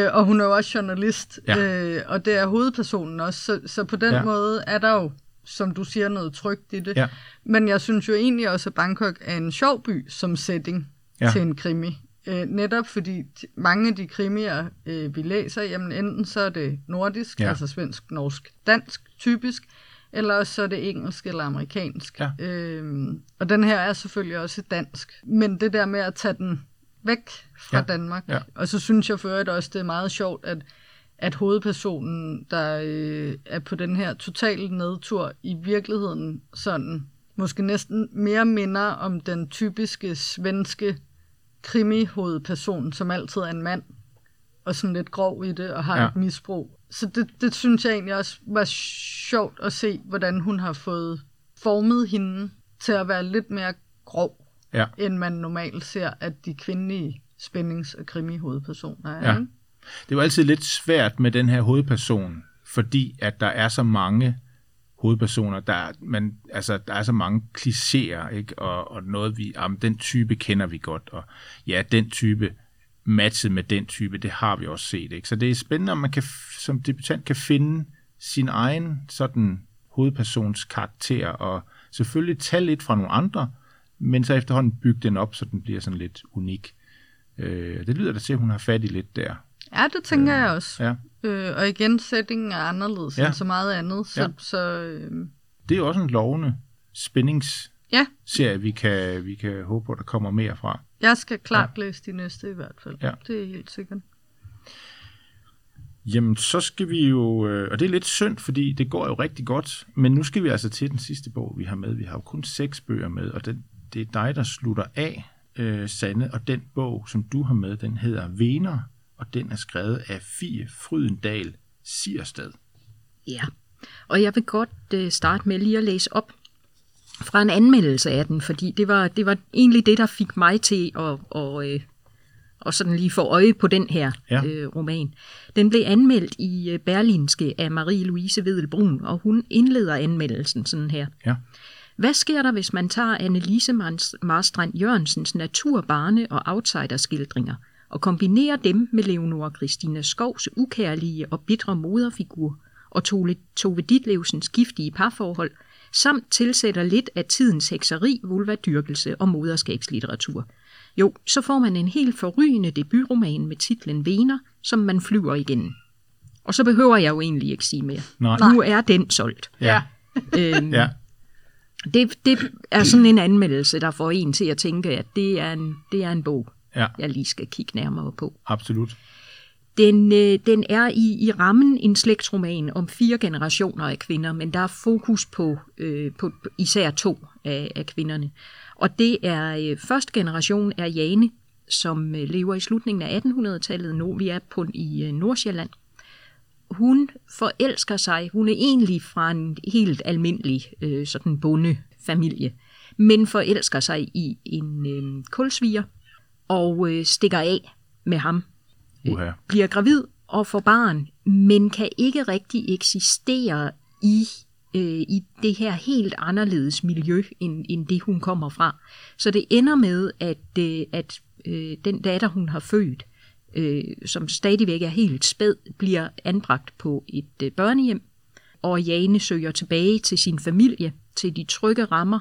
øh, og hun er jo også journalist, Ja. øh, og det er hovedpersonen også, så, så på den ja. måde er der jo, som du siger, noget trygt i det. Ja. Men jeg synes jo egentlig også, at Bangkok er en sjov by som setting Ja. til en krimi. Øh, netop fordi mange af de krimier, øh, vi læser, jamen enten så er det nordisk, Ja. altså svensk, norsk, dansk typisk, eller også så er det engelsk eller amerikansk. Ja. Øhm, og den her er selvfølgelig også dansk. Men det der med at tage den væk fra ja. Danmark. Ja. Og så synes jeg for øvrigt også, det er meget sjovt, at, at hovedpersonen, der øh, er på den her totale nedtur, i virkeligheden sådan, måske næsten mere minder om den typiske svenske krimi-hovedperson, som altid er en mand, og sådan lidt grov i det, og har Ja. et misbrug. Så det, det synes jeg egentlig også var sjovt at se, hvordan hun har fået formet hende til at være lidt mere grov, Ja. end man normalt ser, at de kvindelige spændings- og krimi-hovedpersoner er. Ja. ikke? Det er jo altid lidt svært med den her hovedperson, fordi at der er så mange hovedpersoner, der, er- man, altså, der er så mange klichéer, ikke? Og, og noget, vi, jamen, den type kender vi godt, og ja, den type matchet med den type, det har vi også set, ikke? Så det er spændende, om man kan, som debutant kan finde sin egen sådan hovedpersons karakter, og selvfølgelig tage lidt fra nogle andre, men så efterhånden bygge den op, så den bliver sådan lidt unik. Øh, det lyder da til, at hun har fat i lidt der. Ja, det tænker jeg også. Ja. Øh, og igen, settingen er anderledes Ja. end så meget andet. Så, Ja. så øh, Det er jo også en lovende spændingsserie, ja, vi kan, vi kan håbe på, der kommer mere fra. jeg skal klart ja. læse de næste i hvert fald. Ja. Det er helt sikkert. Jamen, så skal vi jo, øh, og det er lidt synd, fordi det går jo rigtig godt, men nu skal vi altså til den sidste bog, vi har med. Vi har jo kun seks bøger med, og det, det er dig, der slutter af, øh, Sanne, og den bog, som du har med, den hedder Vener, og den er skrevet af Fie Frydendal Siersted. Ja, og jeg vil godt øh, starte med lige at læse op fra en anmeldelse af den, fordi det var, det var egentlig det, der fik mig til at, og, øh, og sådan lige få øje på den her Ja. øh, roman. Den blev anmeldt i øh, Berlinske af Marie-Louise Vedelbrun, og hun indleder anmeldelsen sådan her. Ja. Hvad sker der, hvis man tager Annelise Mars- Marstrand Jørgensens naturbarne- og outsiderskildringer og kombinerer dem med Leonora Christina Skovs ukærlige og bitre moderfigur og Tove, Tove Ditlevsens giftige parforhold, samt tilsætter lidt af tidens hekseri, vulvadyrkelse og moderskabslitteratur? Jo, så får man en helt forrygende debutroman med titlen Vener, som man flyver igennem. Og så behøver jeg jo egentlig ikke sige mere. Nej. Nu er den solgt. Ja. Øhm, Ja. det, det er sådan en anmeldelse, der får en til at tænke, at det er en, det er en bog, Ja, jeg lige skal kigge nærmere på. absolut. Den, øh, den er i, i rammen en slægtsroman om fire generationer af kvinder, men der er fokus på, øh, på især to af, af kvinderne. Og det er øh, første generation er Jane, som øh, lever i slutningen af 1800-tallet. Nu vi er på i øh, Nordsjælland. Hun forelsker sig. Hun er egentlig fra en helt almindelig øh, sådan bondefamilie, men forelsker sig i en øh, kulsviger og øh, stikker af med ham Uha. bliver gravid og får barn, men kan ikke rigtig eksistere i, øh, i det her helt anderledes miljø, end, end det hun kommer fra. Så det ender med, at, øh, at øh, den datter, hun har født, øh, som stadigvæk er helt spæd, bliver anbragt på et øh, børnehjem, og Jane søger tilbage til sin familie, til de trygge rammer,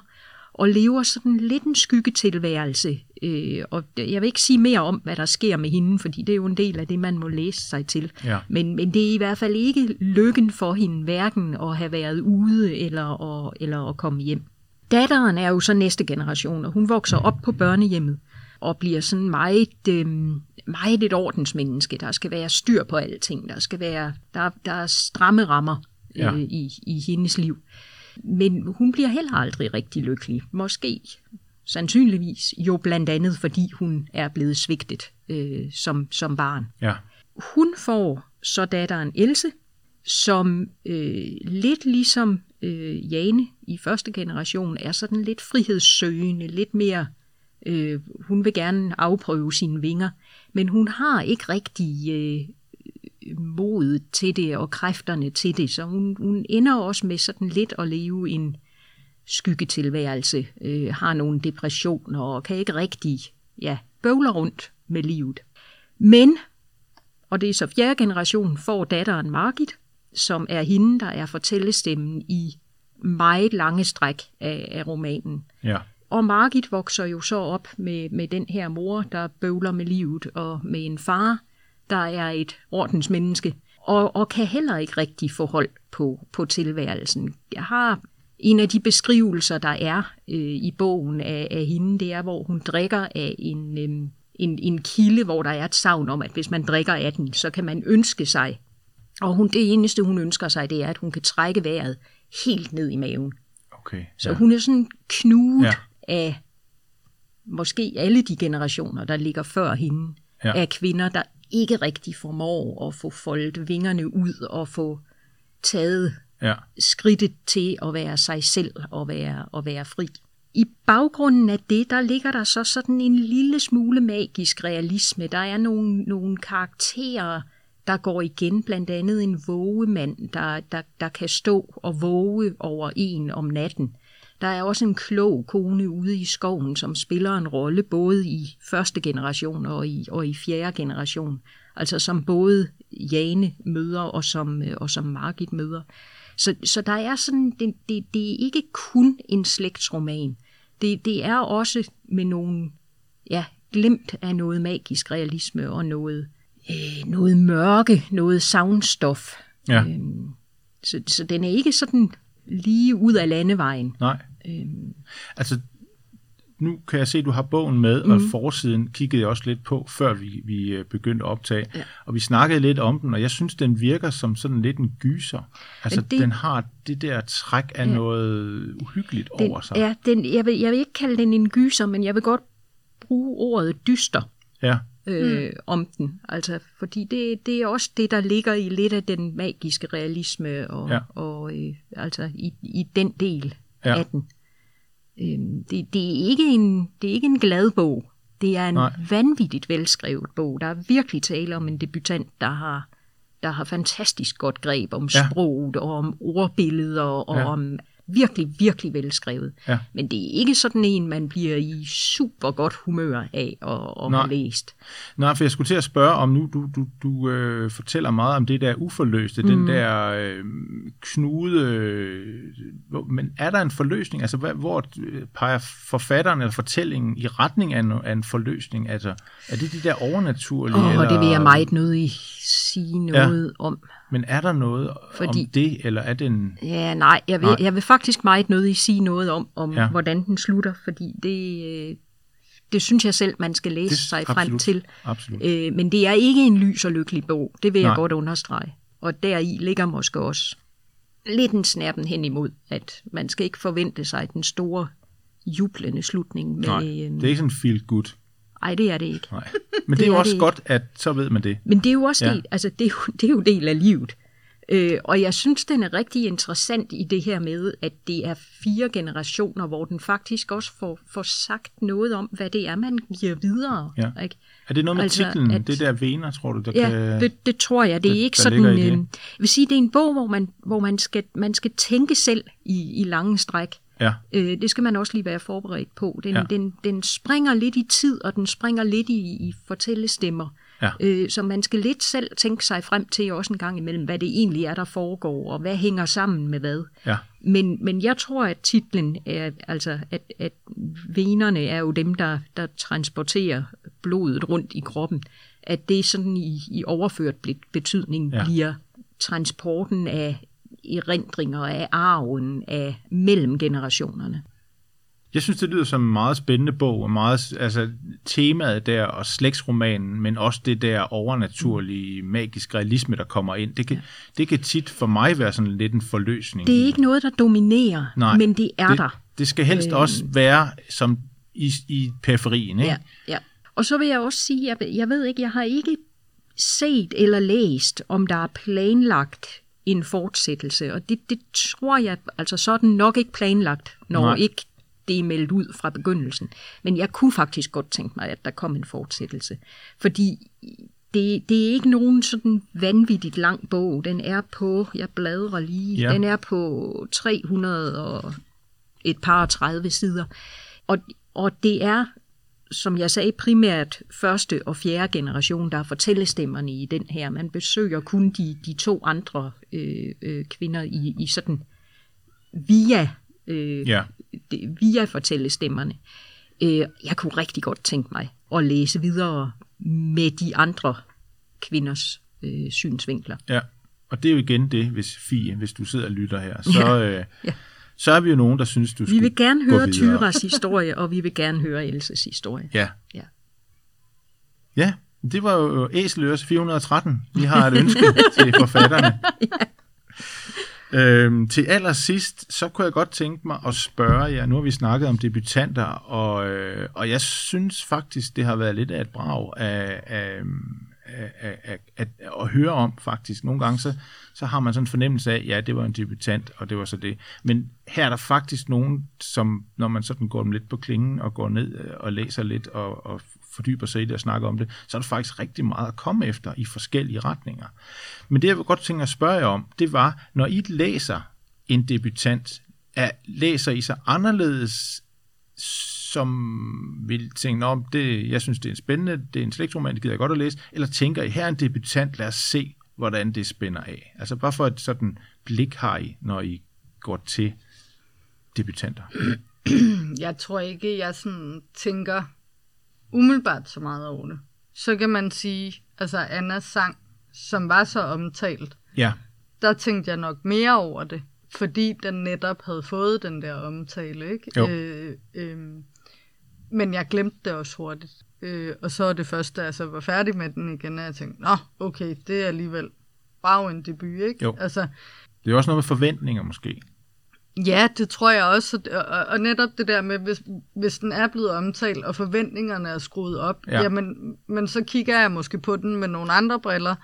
og lever sådan lidt en skyggetilværelse. Øh, og jeg vil ikke sige mere om, hvad der sker med hende, fordi det er jo en del af det, man må læse sig til. Ja. Men, men det er i hvert fald ikke lykken for hende, hverken at have været ude eller at, eller at komme hjem. Datteren er jo så næste generation, og hun vokser op på børnehjemmet og bliver sådan meget, øh, meget et ordensmenneske. Der skal være styr på alting. Der skal være der, der er stramme rammer øh, Ja. i, i hendes liv. Men hun bliver heller aldrig rigtig lykkelig. Måske sandsynligvis jo blandt andet, fordi hun er blevet svigtet øh, som, som barn. Ja. Hun får så datteren Else, som øh, lidt ligesom øh, Jane i første generation er sådan lidt frihedssøgende, lidt mere, øh, hun vil gerne afprøve sine vinger, men hun har ikke rigtig øh, modet til det og kræfterne til det, så hun, hun ender også med sådan lidt at leve en skyggetilværelse, øh, har nogle depressioner og kan ikke rigtig ja, bøvler rundt med livet. Men og det er så fjerde generation, får datteren Margit, som er hende, der er fortællestemmen i meget lange stræk af, af romanen. Ja. Og Margit vokser jo så op med, med den her mor, der bøvler med livet, og med en far, der er et ordensmenneske, og, og kan heller ikke rigtig få hold på, på tilværelsen. Jeg har en af de beskrivelser, der er øh, i bogen af, af hende, det er, hvor hun drikker af en, øh, en, en kilde, hvor der er et savn om, at hvis man drikker af den, så kan man ønske sig. Og hun, det eneste, hun ønsker sig, det er, at hun kan trække vejret helt ned i maven. Okay. Så ja. ja. hun er sådan knudet Ja. af måske alle de generationer, der ligger før hende, ja. af kvinder, der ikke rigtig formår at få foldet vingerne ud og få taget Ja. skridtet til at være sig selv og være, og være fri. I baggrunden af det, der ligger der så sådan en lille smule magisk realisme. Der er nogle, nogle karakterer, der går igen, blandt andet en vågemand, der, der, der kan stå og våge over en om natten. Der er også en klog kone ude i skoven, som spiller en rolle både i første generation og i, og i fjerde generation. Altså som både Jane møder og som, og som Margit møder. Så, så der er sådan, det, det, det er ikke kun en slægtsroman. Det, det er også med nogle, ja, glemt af noget magisk realisme og noget, øh, noget mørke, noget soundstof. Ja. Øhm, så, så den er ikke sådan lige ud af landevejen. Nej. Øhm, Altså, nu kan jeg se, at du har bogen med, mm. og forsiden kiggede jeg også lidt på, før vi, vi øh, begyndte at optage. Ja. Og vi snakkede lidt om den, og jeg synes, den virker som sådan lidt en gyser. Altså, det, det- den har det der træk af. Ja. noget uhyggeligt den, over sig. ja, den, jeg, vil, jeg vil ikke kalde den en gyser, men jeg vil godt bruge ordet dyster. Ja. øh, mm. om den. Altså, fordi det, det er også det, der ligger i lidt af den magiske realisme, og, Ja. og øh, altså i, i den del Ja. af den. Øhm, det, det, er ikke en, det er ikke en glad bog. Det er en Nej. Vanvittigt velskrevet bog. Der er virkelig tale om en debutant, der har, der har fantastisk godt greb om Ja. sproget og om ordbilleder og ja. om virkelig, virkelig velskrevet. Ja. Men det er ikke sådan en, man bliver i super godt humør af at, at Nej. have læst. Nej, for jeg skulle til at spørge om nu, du, du, du øh, fortæller meget om det der uforløste, mm. den der øh, knude, øh, hvor- men er der en forløsning? Altså, hvad, hvor øh, peger forfatteren eller fortællingen i retning af en, af en forløsning? Altså, er det de der overnaturlige? Og eller, det vil jeg meget nødig sige noget ja. om. Men er der noget Fordi- om det, eller er det en... Ja, nej, jeg vil, Nej. jeg vil faktisk meget nødig sige noget om, om Ja. hvordan den slutter, fordi det, øh, det synes jeg selv, man skal læse Det- sig frem absolut. til. Absolut. Øh, men det er ikke en lys og lykkelig bog, det vil Nej. jeg godt understrege. Og deri ligger måske også lidt en snærpen hen imod, at man skal ikke forvente sig den store jublende slutning. Med, Nej, øhm, det er ikke sådan feel good. Ej, det er det ikke. Nej. Men det, Det er jo er også godt, at så ved man det. Men det er jo også Ja. del, altså det er jo, det er jo del af livet. Øh, og jeg synes, den er rigtig interessant i det her med, at det er fire generationer, hvor den faktisk også får, får sagt noget om, hvad det er, man giver videre. Ja. Ikke? Er det noget med Altså, titlen? at- det der vener, tror du, der Ja, kan... det, det tror jeg. Det er der- ikke der sådan... Øh, jeg vil sige, det er en bog, hvor man, hvor man, skal, man skal tænke selv i, i lange stræk. Ja, Øh, det skal man også lige være forberedt på. Den, Ja. den, den springer lidt i tid, og den springer lidt i, i fortællestemmer. Ja. Øh, så man skal lidt selv tænke sig frem til også en gang imellem, hvad det egentlig er, der foregår, og hvad hænger sammen med hvad. ja. Men, men jeg tror, at titlen er, altså, at, at venerne er jo dem, der, der transporterer blodet rundt i kroppen. At det sådan i, i overført be- betydning ja. bliver transporten af erindringer, af arven, af mellem generationerne. Jeg synes, det lyder som en meget spændende bog, og meget, altså temaet der, og slægtsromanen, men også det der overnaturlige, magiske realisme, der kommer ind. Det kan, ja. det kan tit for mig være sådan lidt en forløsning. Det er ikke noget, der dominerer, Nej, men det er det, der. Det skal helst øh. også være som i, i periferien, ikke? Ja, ja. Og så vil jeg også sige, jeg, jeg ved ikke, jeg har ikke set eller læst, om der er planlagt en fortsættelse, og det, det tror jeg, altså så den nok ikke planlagt, når Nej. Ikke det er meldt ud fra begyndelsen. Men jeg kunne faktisk godt tænke mig, at der kom en fortsættelse. Fordi det, det er ikke nogen sådan vanvittigt lang bog. Den er på, jeg bladrer lige, Ja. ja. den er på 300 og et par og 30 sider. Og, og det er, som jeg sagde, primært første og fjerde generation, der er fortællestemmerne i den her. Man besøger kun de, de to andre øh, øh, kvinder i, i sådan via, øh, Ja. det, via fortællestemmerne. Øh, jeg kunne rigtig godt tænke mig at læse videre med de andre kvinders øh, synsvinkler. Ja, og det er jo igen det, hvis Fie, hvis du sidder og lytter her, så, Ja, øh, ja. Så er vi jo nogen, der synes, du Vi skulle vil gerne høre. Tyras historie, og vi vil gerne høre Elses historie. Ja. Ja. Ja, det var jo Æseløres 413. Vi har et ønske til forfatterne. Øhm, til allersidst, så kunne jeg godt tænke mig at spørge jer, nu har vi snakket om debutanter, og, øh, og jeg synes faktisk, det har været lidt af et brag af, af, at, at, at, at høre om faktisk. Nogle gange så, så har man sådan en fornemmelse af, ja, det var en debutant, og det var så det. Men her er der faktisk nogen, som når man sådan går dem lidt på klingen og går ned øh, og læser lidt og, og fordyber sig i det og snakker om det, så er der faktisk rigtig meget at komme efter i forskellige retninger. Men det, jeg vil godt tænke at spørge jer om, det var, når I læser en debutant, er, læser I så anderledes, som vil tænke, om det, jeg synes, det er en spændende, det er en slægtsroman, det gider jeg godt at læse, eller tænker I, her er en debutant, lad os se, hvordan det spænder af. Altså bare for et sådan blik har I, når I går til debutanter. Jeg tror ikke, jeg sådan tænker umiddelbart så meget over det. Så kan man sige, altså Annas sang, som var så omtalt, Ja, der tænkte jeg nok mere over det, fordi den netop havde fået den der omtale, ikke? Jo. Øh, øh, men jeg glemte det også hurtigt. Øh, og så er det første, altså var færdig med den igen, og jeg tænkte, nå, okay, det er alligevel wow en debut, ikke? Jo. Altså, det er også noget med forventninger måske. Ja, det tror jeg også. Og, og, netop det der med, hvis, hvis den er blevet omtalt, og forventningerne er skruet op, Ja. ja. jamen, men så kigger jeg måske på den med nogle andre briller,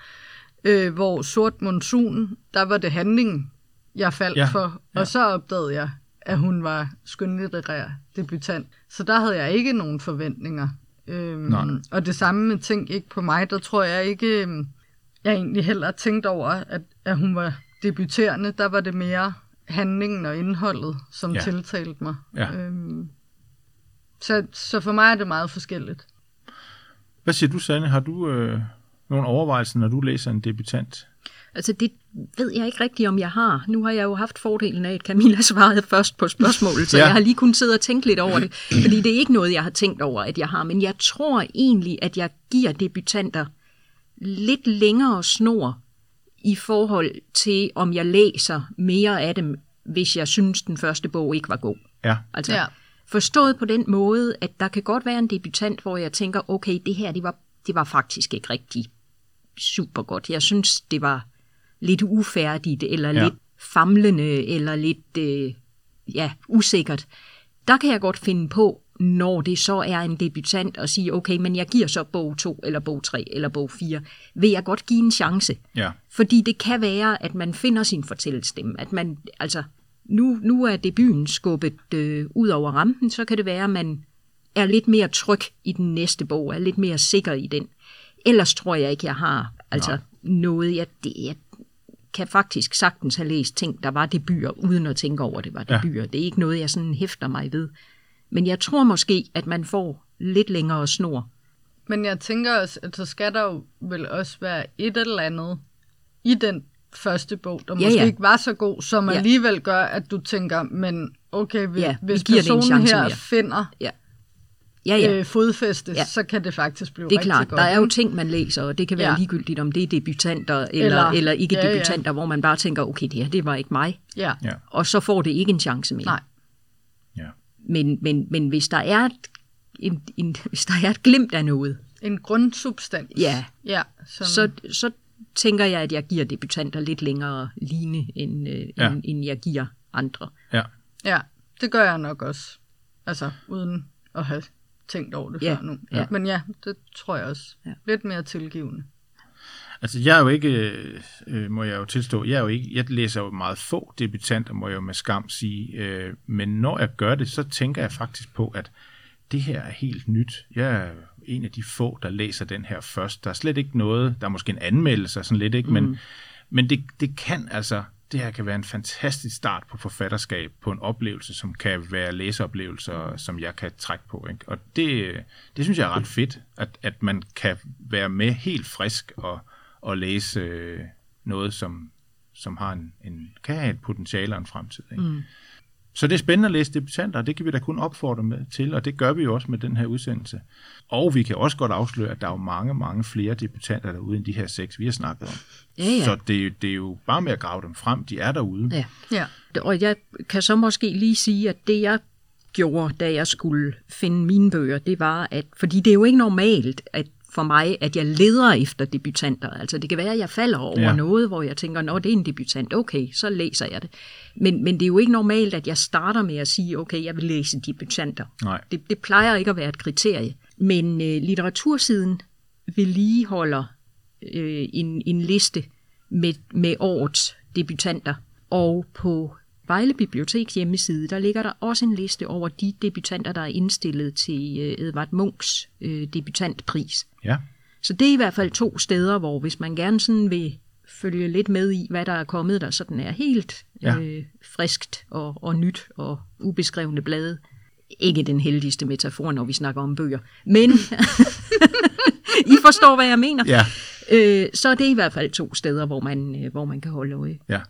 øh, hvor Sort Monsun, der var det handlingen, jeg faldt ja. for. Og ja. så opdagede jeg, at hun var skønlitterær debutant. Så der havde jeg ikke nogen forventninger. Øhm, Nej. og det samme med Tænk ikke på mig, der tror jeg ikke, øhm, jeg egentlig heller tænkt over, at, at hun var debuterende. Der var det mere handlingen og indholdet, som Ja. ja. tiltalte mig. Ja. Øhm, så, så for mig er det meget forskelligt. Hvad siger du, Sanne? Har du øh, nogle overvejelser, når du læser en debutant? Altså det ved jeg ikke rigtigt, om jeg har. Nu har jeg jo haft fordelen af, at Camilla svarede først på spørgsmålet, så Ja. jeg har lige kunnet sidde og tænke lidt over det. Fordi det er ikke noget, jeg har tænkt over, at jeg har. Men jeg tror egentlig, at jeg giver debutanter lidt længere snor i forhold til, om jeg læser mere af dem, hvis jeg synes, den første bog ikke var god. Ja, Altså, Ja. ja. Forstået på den måde, at der kan godt være en debutant, hvor jeg tænker, okay, det her, det var, det var faktisk ikke rigtig super godt. Jeg synes, det var lidt ufærdigt, eller Ja. ja. lidt famlende, eller lidt øh, ja, usikkert. Der kan jeg godt finde på, når det så er en debutant, og sige, okay, men jeg giver så bog 2, eller bog 3, eller bog 4. Vil jeg godt give en chance? ja, Fordi det kan være, at man finder sin fortællestemme. At man, altså, nu, nu er debuten skubbet øh, ud over rampen, så kan det være, at man er lidt mere tryg i den næste bog, er lidt mere sikker i den. Ellers tror jeg ikke, jeg har altså, Nej. noget, jeg, det, jeg kan faktisk sagtens have læst ting, der var debuter, uden at tænke over, at det var Ja. debuter. Det er ikke noget, jeg sådan hæfter mig ved. Men jeg tror måske, at man får lidt længere snor. Men jeg tænker også, at så skal der jo vel også være et eller andet i den første bog, der Ja, måske ja. ikke var så god, som Ja. alligevel gør, at du tænker, men okay, hvis, Ja, vi hvis giver det en personen her mere. finder Ja, ja. ja. øh, fodfæste, Ja. så kan det faktisk blive Det er rigtig klart, godt. der er jo ting, man læser, og det kan være Ja. ja. ligegyldigt, om det er debutanter eller, Eller- eller, ikke ja, ja. debutanter, hvor man bare tænker, okay, det her, det var ikke mig, Ja. ja, og så får det ikke en chance mere. Nej. ja. Men, men, men hvis der er et, en, en, hvis der er et glimt af noget, En grundsubstans. Ja. Ja, som, så, så tænker jeg, at jeg giver debutanter lidt længere line, end, øh, Ja. ja. end, end jeg giver andre. ja. ja, det gør jeg nok også. Altså, uden at have tænkt over det Ja, før nu. ja. Men ja, det tror jeg også. Ja. Lidt mere tilgivende. Altså, jeg er jo ikke, øh, må jeg jo tilstå, jeg er jo ikke, jeg læser jo meget få debutanter, må jeg jo med skam sige, øh, men når jeg gør det, så tænker jeg faktisk på, at det her er helt nyt. Jeg er en af de få, der læser den her først. Der er slet ikke noget, der er måske en anmeldelse sådan lidt, ikke? men, men det, det kan altså, det her kan være en fantastisk start på forfatterskab, på en oplevelse, som kan være læseoplevelser, som jeg kan trække på. Ikke? Og det, det synes jeg er ret fedt, at, at man kan være med helt frisk og, og læse øh, noget, som, som har en, en, kan have et potentiale og en fremtid. Ikke? Mm. Så det er spændende at læse debutanter, og det kan vi da kun opfordre med til, og det gør vi jo også med den her udsendelse. Og vi kan også godt afsløre, at der er jo mange, mange flere debutanter derude end de her seks, vi har snakket om. Ja, ja. Så det, er jo- det er jo bare med at grave dem frem, de er derude. Ja. Ja. Og jeg kan så måske lige sige, at det jeg gjorde, da jeg skulle finde mine bøger, det var, at, fordi det er jo ikke normalt at for mig, at jeg leder efter debutanter. Altså det kan være, at jeg falder over Ja. noget, hvor jeg tænker, når det er en debutant, okay, så læser jeg det. Men, men det er jo ikke normalt, at jeg starter med at sige, okay, jeg vil læse debutanter. Nej. Det, det plejer ikke at være et kriterie. Men øh, litteratursiden vedligeholder øh, en, en liste med, med årets debutanter. Og på Vejle Biblioteks hjemmeside, der ligger der også en liste over de debutanter, der er indstillet til øh, Edvard Munchs øh, debutantpris. Ja. Så det er i hvert fald to steder, hvor hvis man gerne sådan vil følge lidt med i, hvad der er kommet, der sådan er helt Ja. øh, friskt og, og nyt og ubeskrevne blade. Ikke den heldigste metafor, når vi snakker om bøger, men I forstår, hvad jeg mener. Ja. Øh, så er det i hvert fald to steder, hvor man, øh, hvor man kan holde øje. Ja.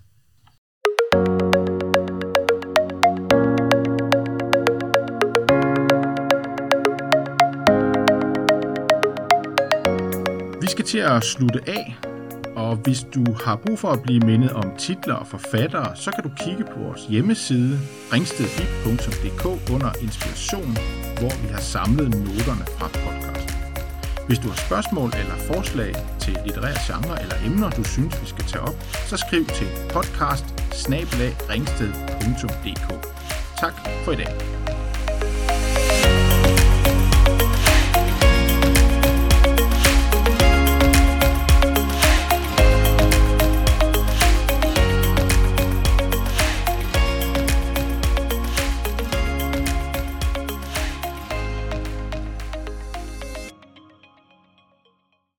Skal til at slutte af, og hvis du har brug for at blive mindet om titler og forfattere, så kan du kigge på vores hjemmeside ringstedbib.dk under inspiration, hvor vi har samlet noterne fra podcasten. Hvis du har spørgsmål eller forslag til litterære genre eller emner, du synes, vi skal tage op, så skriv til podcast Tak for i dag.